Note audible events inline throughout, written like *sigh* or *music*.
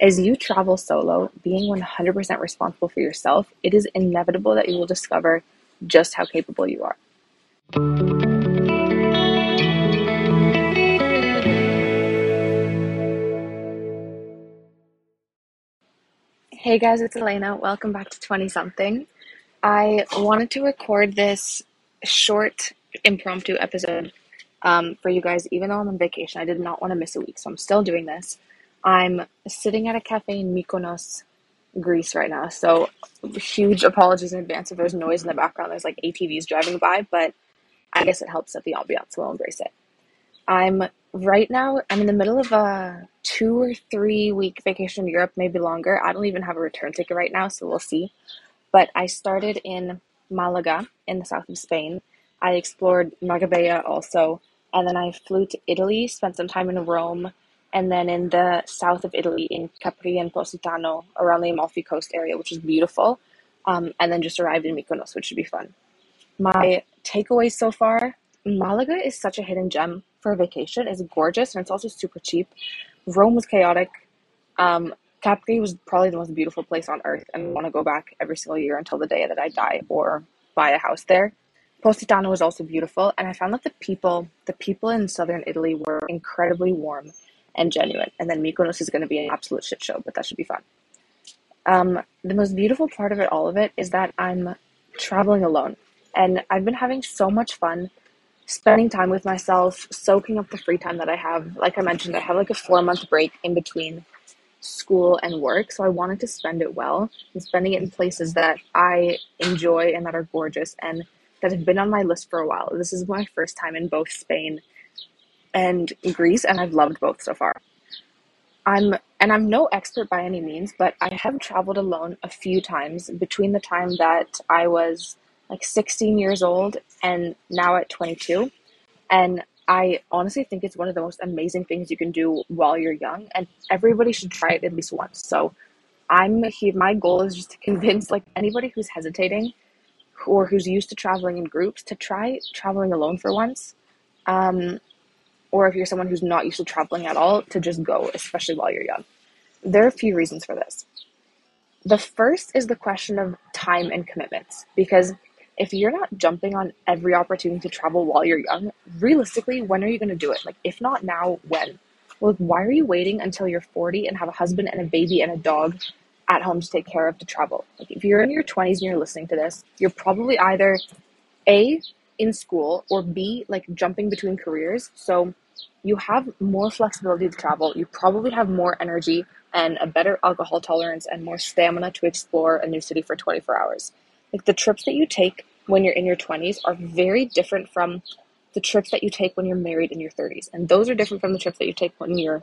As you travel solo, being 100% responsible for yourself, it is inevitable that you will discover just how capable you are. Hey guys, it's Elena. Welcome back to 20 something. I wanted to record this short impromptu episode um, for you guys, even though I'm on vacation. I did not want to miss a week, so I'm still doing this. I'm sitting at a cafe in Mykonos, Greece right now. So huge apologies in advance if there's noise in the background. There's like ATVs driving by, but I guess it helps that the ambiance will embrace it. I'm right now, I'm in the middle of a two or three week vacation in Europe, maybe longer. I don't even have a return ticket right now, so we'll see. But I started in Malaga in the south of Spain. I explored Marbella also, and then I flew to Italy, spent some time in Rome, and then in the south of Italy in Capri and Positano around the Amalfi Coast area, which is beautiful. Um, and then just arrived in Mykonos, which should be fun. My takeaways so far Malaga is such a hidden gem for a vacation. It's gorgeous and it's also super cheap. Rome was chaotic. Um, Capri was probably the most beautiful place on earth, and I want to go back every single year until the day that I die or buy a house there. Positano was also beautiful, and I found that the people, the people in southern Italy, were incredibly warm and genuine. And then Mykonos is going to be an absolute shit show, but that should be fun. Um, the most beautiful part of it, all of it, is that I'm traveling alone. And I've been having so much fun spending time with myself, soaking up the free time that I have. Like I mentioned, I have like a four month break in between school and work. So I wanted to spend it well and spending it in places that I enjoy and that are gorgeous and that have been on my list for a while. This is my first time in both Spain and Greece, and I've loved both so far. I'm and I'm no expert by any means, but I have traveled alone a few times between the time that I was like 16 years old and now at 22. And I honestly think it's one of the most amazing things you can do while you're young, and everybody should try it at least once. So, I'm. My goal is just to convince like anybody who's hesitating or who's used to traveling in groups to try traveling alone for once. Um, or if you're someone who's not used to traveling at all, to just go, especially while you're young. There are a few reasons for this. The first is the question of time and commitments, because if you're not jumping on every opportunity to travel while you're young, realistically, when are you going to do it? Like, if not now, when? Well, why are you waiting until you're 40 and have a husband and a baby and a dog at home to take care of to travel? Like, if you're in your 20s and you're listening to this, you're probably either A, in school, or B, like jumping between careers. So you have more flexibility to travel. You probably have more energy and a better alcohol tolerance and more stamina to explore a new city for 24 hours. Like the trips that you take when you're in your 20s are very different from the trips that you take when you're married in your 30s. And those are different from the trips that you take when you're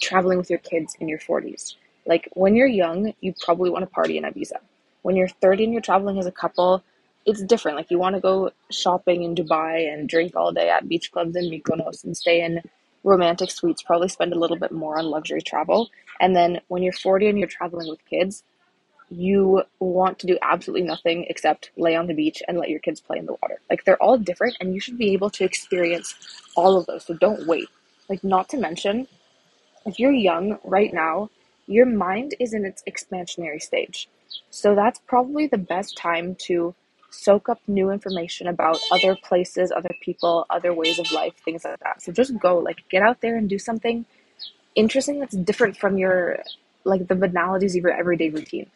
traveling with your kids in your 40s. Like when you're young, you probably want to party in Ibiza. When you're 30 and you're traveling as a couple, it's different. Like you want to go shopping in Dubai and drink all day at beach clubs in Mykonos and stay in romantic suites, probably spend a little bit more on luxury travel. And then when you're 40 and you're traveling with kids, you want to do absolutely nothing except lay on the beach and let your kids play in the water. Like they're all different and you should be able to experience all of those. So don't wait. Like not to mention, if you're young right now, your mind is in its expansionary stage. So that's probably the best time to soak up new information about other places, other people, other ways of life, things like that. So just go, like, get out there and do something interesting that's different from your, like, the banalities of your everyday routine.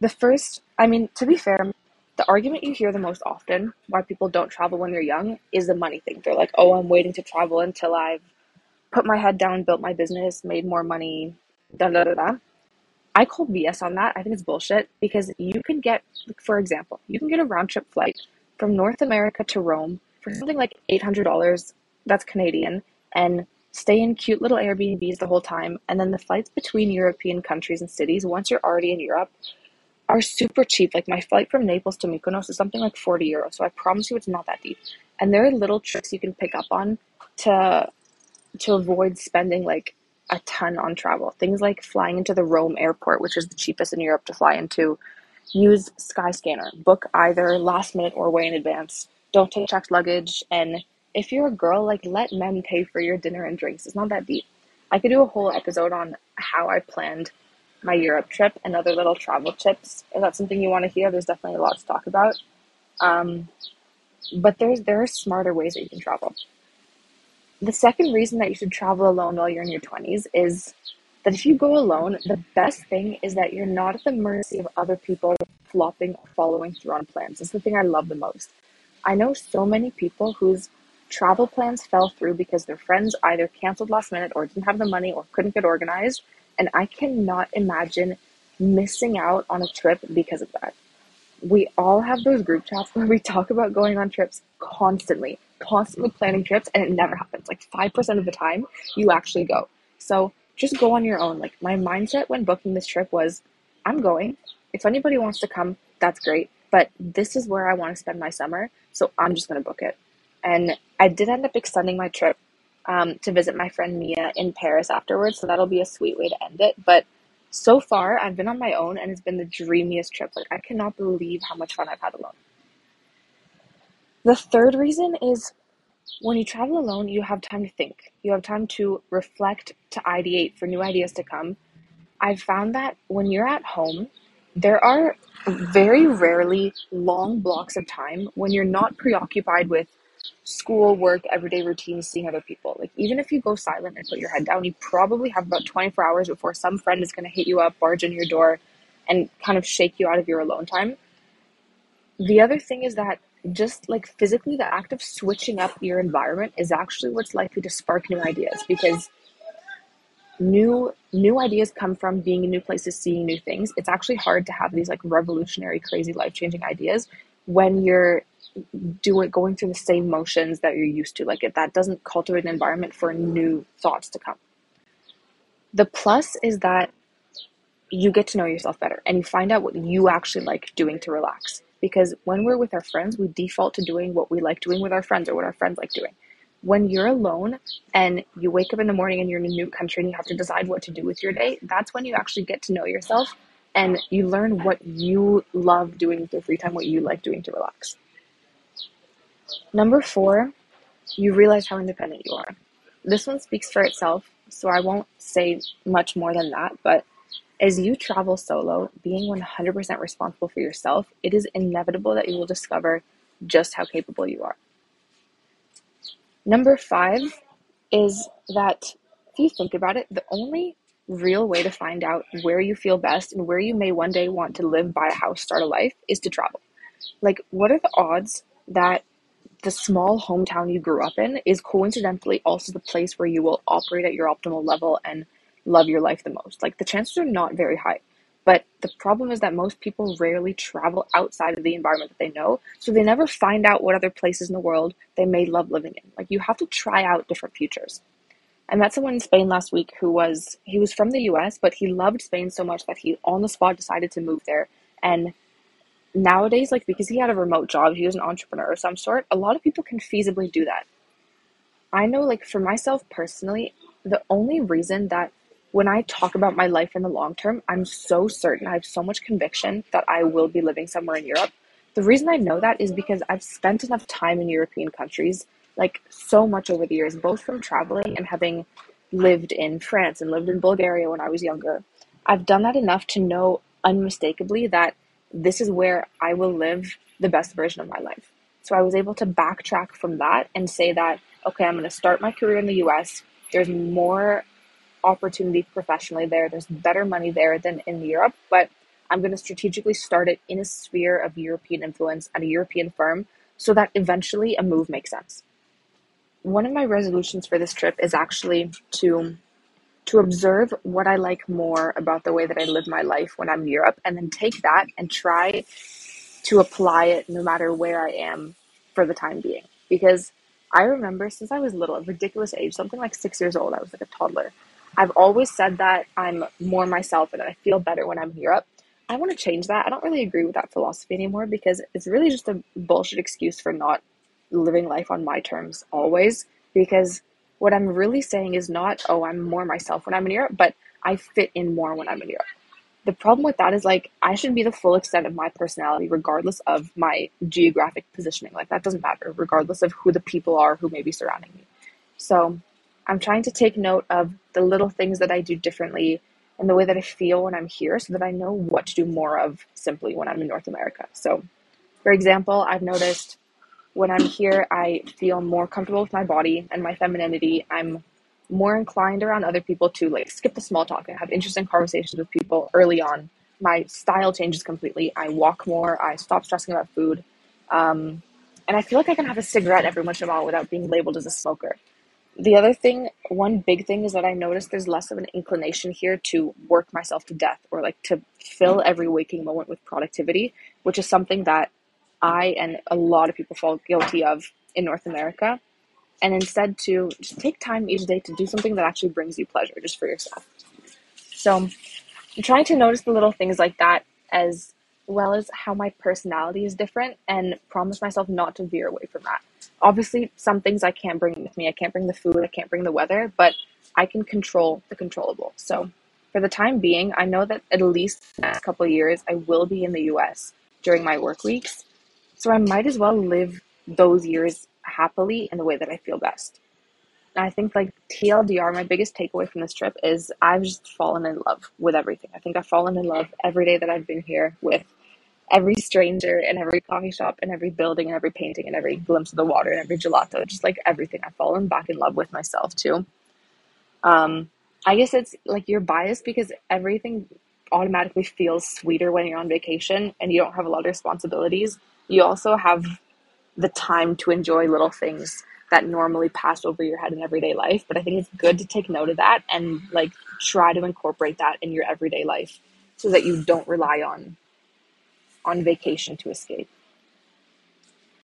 The first, I mean, to be fair, the argument you hear the most often why people don't travel when they're young is the money thing. They're like, oh, I'm waiting to travel until I've put my head down, built my business, made more money, da da da da. I call BS on that. I think it's bullshit because you can get, for example, you can get a round trip flight from North America to Rome for something like $800. That's Canadian. And stay in cute little Airbnbs the whole time. And then the flights between European countries and cities, once you're already in Europe, are super cheap. Like my flight from Naples to Mykonos is something like 40 euros. So I promise you it's not that deep. And there are little tricks you can pick up on to to avoid spending like a ton on travel. Things like flying into the Rome airport, which is the cheapest in Europe to fly into. Use Skyscanner. Book either last minute or way in advance. Don't take checked luggage. And if you're a girl, like let men pay for your dinner and drinks. It's not that deep. I could do a whole episode on how I planned my Europe trip and other little travel tips. If that's something you want to hear, there's definitely a lot to talk about. Um, but there's there are smarter ways that you can travel. The second reason that you should travel alone while you're in your 20s is that if you go alone, the best thing is that you're not at the mercy of other people flopping or following through on plans. That's the thing I love the most. I know so many people whose travel plans fell through because their friends either canceled last minute or didn't have the money or couldn't get organized. And I cannot imagine missing out on a trip because of that. We all have those group chats *laughs* where we talk about going on trips constantly, constantly planning trips, and it never happens. Like 5% of the time, you actually go. So just go on your own. Like my mindset when booking this trip was I'm going. If anybody wants to come, that's great. But this is where I want to spend my summer. So I'm just going to book it. And I did end up extending my trip um, to visit my friend Mia in Paris afterwards. So that'll be a sweet way to end it. But so far, I've been on my own and it's been the dreamiest trip. Like, I cannot believe how much fun I've had alone. The third reason is when you travel alone, you have time to think. You have time to reflect, to ideate for new ideas to come. I've found that when you're at home, there are very rarely long blocks of time when you're not preoccupied with school, work, everyday routines, seeing other people. Like, even if you go silent and put your head down, you probably have about 24 hours before some friend is going to hit you up, barge in your door, and kind of shake you out of your alone time. The other thing is that just like physically, the act of switching up your environment is actually what's likely to spark new ideas because new new ideas come from being in new places seeing new things. It's actually hard to have these like revolutionary crazy life-changing ideas when you're doing going through the same motions that you're used to. Like it that doesn't cultivate an environment for new thoughts to come. The plus is that you get to know yourself better and you find out what you actually like doing to relax because when we're with our friends we default to doing what we like doing with our friends or what our friends like doing when you're alone and you wake up in the morning and you're in a new country and you have to decide what to do with your day, that's when you actually get to know yourself and you learn what you love doing with your free time, what you like doing to relax. Number four, you realize how independent you are. This one speaks for itself, so I won't say much more than that, but as you travel solo, being 100% responsible for yourself, it is inevitable that you will discover just how capable you are. Number five is that if you think about it, the only real way to find out where you feel best and where you may one day want to live, buy a house, start a life is to travel. Like, what are the odds that the small hometown you grew up in is coincidentally also the place where you will operate at your optimal level and love your life the most? Like, the chances are not very high. But the problem is that most people rarely travel outside of the environment that they know, so they never find out what other places in the world they may love living in. Like you have to try out different futures. I met someone in Spain last week who was he was from the US, but he loved Spain so much that he on the spot decided to move there. And nowadays, like because he had a remote job, he was an entrepreneur of some sort, a lot of people can feasibly do that. I know like for myself personally, the only reason that when I talk about my life in the long term, I'm so certain, I have so much conviction that I will be living somewhere in Europe. The reason I know that is because I've spent enough time in European countries, like so much over the years, both from traveling and having lived in France and lived in Bulgaria when I was younger. I've done that enough to know unmistakably that this is where I will live the best version of my life. So I was able to backtrack from that and say that, okay, I'm going to start my career in the US. There's more opportunity professionally there. There's better money there than in Europe, but I'm going to strategically start it in a sphere of European influence at a European firm so that eventually a move makes sense. One of my resolutions for this trip is actually to to observe what I like more about the way that I live my life when I'm in Europe and then take that and try to apply it no matter where I am for the time being. Because I remember since I was little, a ridiculous age, something like six years old, I was like a toddler. I've always said that I'm more myself and I feel better when I'm in Europe. I want to change that. I don't really agree with that philosophy anymore because it's really just a bullshit excuse for not living life on my terms always. Because what I'm really saying is not, oh, I'm more myself when I'm in Europe, but I fit in more when I'm in Europe. The problem with that is like I should be the full extent of my personality regardless of my geographic positioning. Like that doesn't matter, regardless of who the people are who may be surrounding me. So I'm trying to take note of the little things that I do differently and the way that I feel when I'm here so that I know what to do more of simply when I'm in North America. So, for example, I've noticed when I'm here, I feel more comfortable with my body and my femininity. I'm more inclined around other people to like skip the small talk and have interesting conversations with people early on. My style changes completely. I walk more. I stop stressing about food. Um, and I feel like I can have a cigarette every once in a while without being labeled as a smoker. The other thing, one big thing is that I noticed there's less of an inclination here to work myself to death or like to fill mm. every waking moment with productivity, which is something that I and a lot of people fall guilty of in North America. And instead, to just take time each day to do something that actually brings you pleasure just for yourself. So I'm trying to notice the little things like that as well as how my personality is different and promise myself not to veer away from that. Obviously, some things I can't bring with me. I can't bring the food, I can't bring the weather, but I can control the controllable. So, for the time being, I know that at least the next couple years I will be in the US during my work weeks. So, I might as well live those years happily in the way that I feel best. And I think, like TLDR, my biggest takeaway from this trip is I've just fallen in love with everything. I think I've fallen in love every day that I've been here with every stranger and every coffee shop and every building and every painting and every glimpse of the water and every gelato, just like everything. I've fallen back in love with myself too. Um, I guess it's like you're biased because everything automatically feels sweeter when you're on vacation and you don't have a lot of responsibilities. You also have the time to enjoy little things that normally pass over your head in everyday life. But I think it's good to take note of that and like try to incorporate that in your everyday life so that you don't rely on on vacation to escape.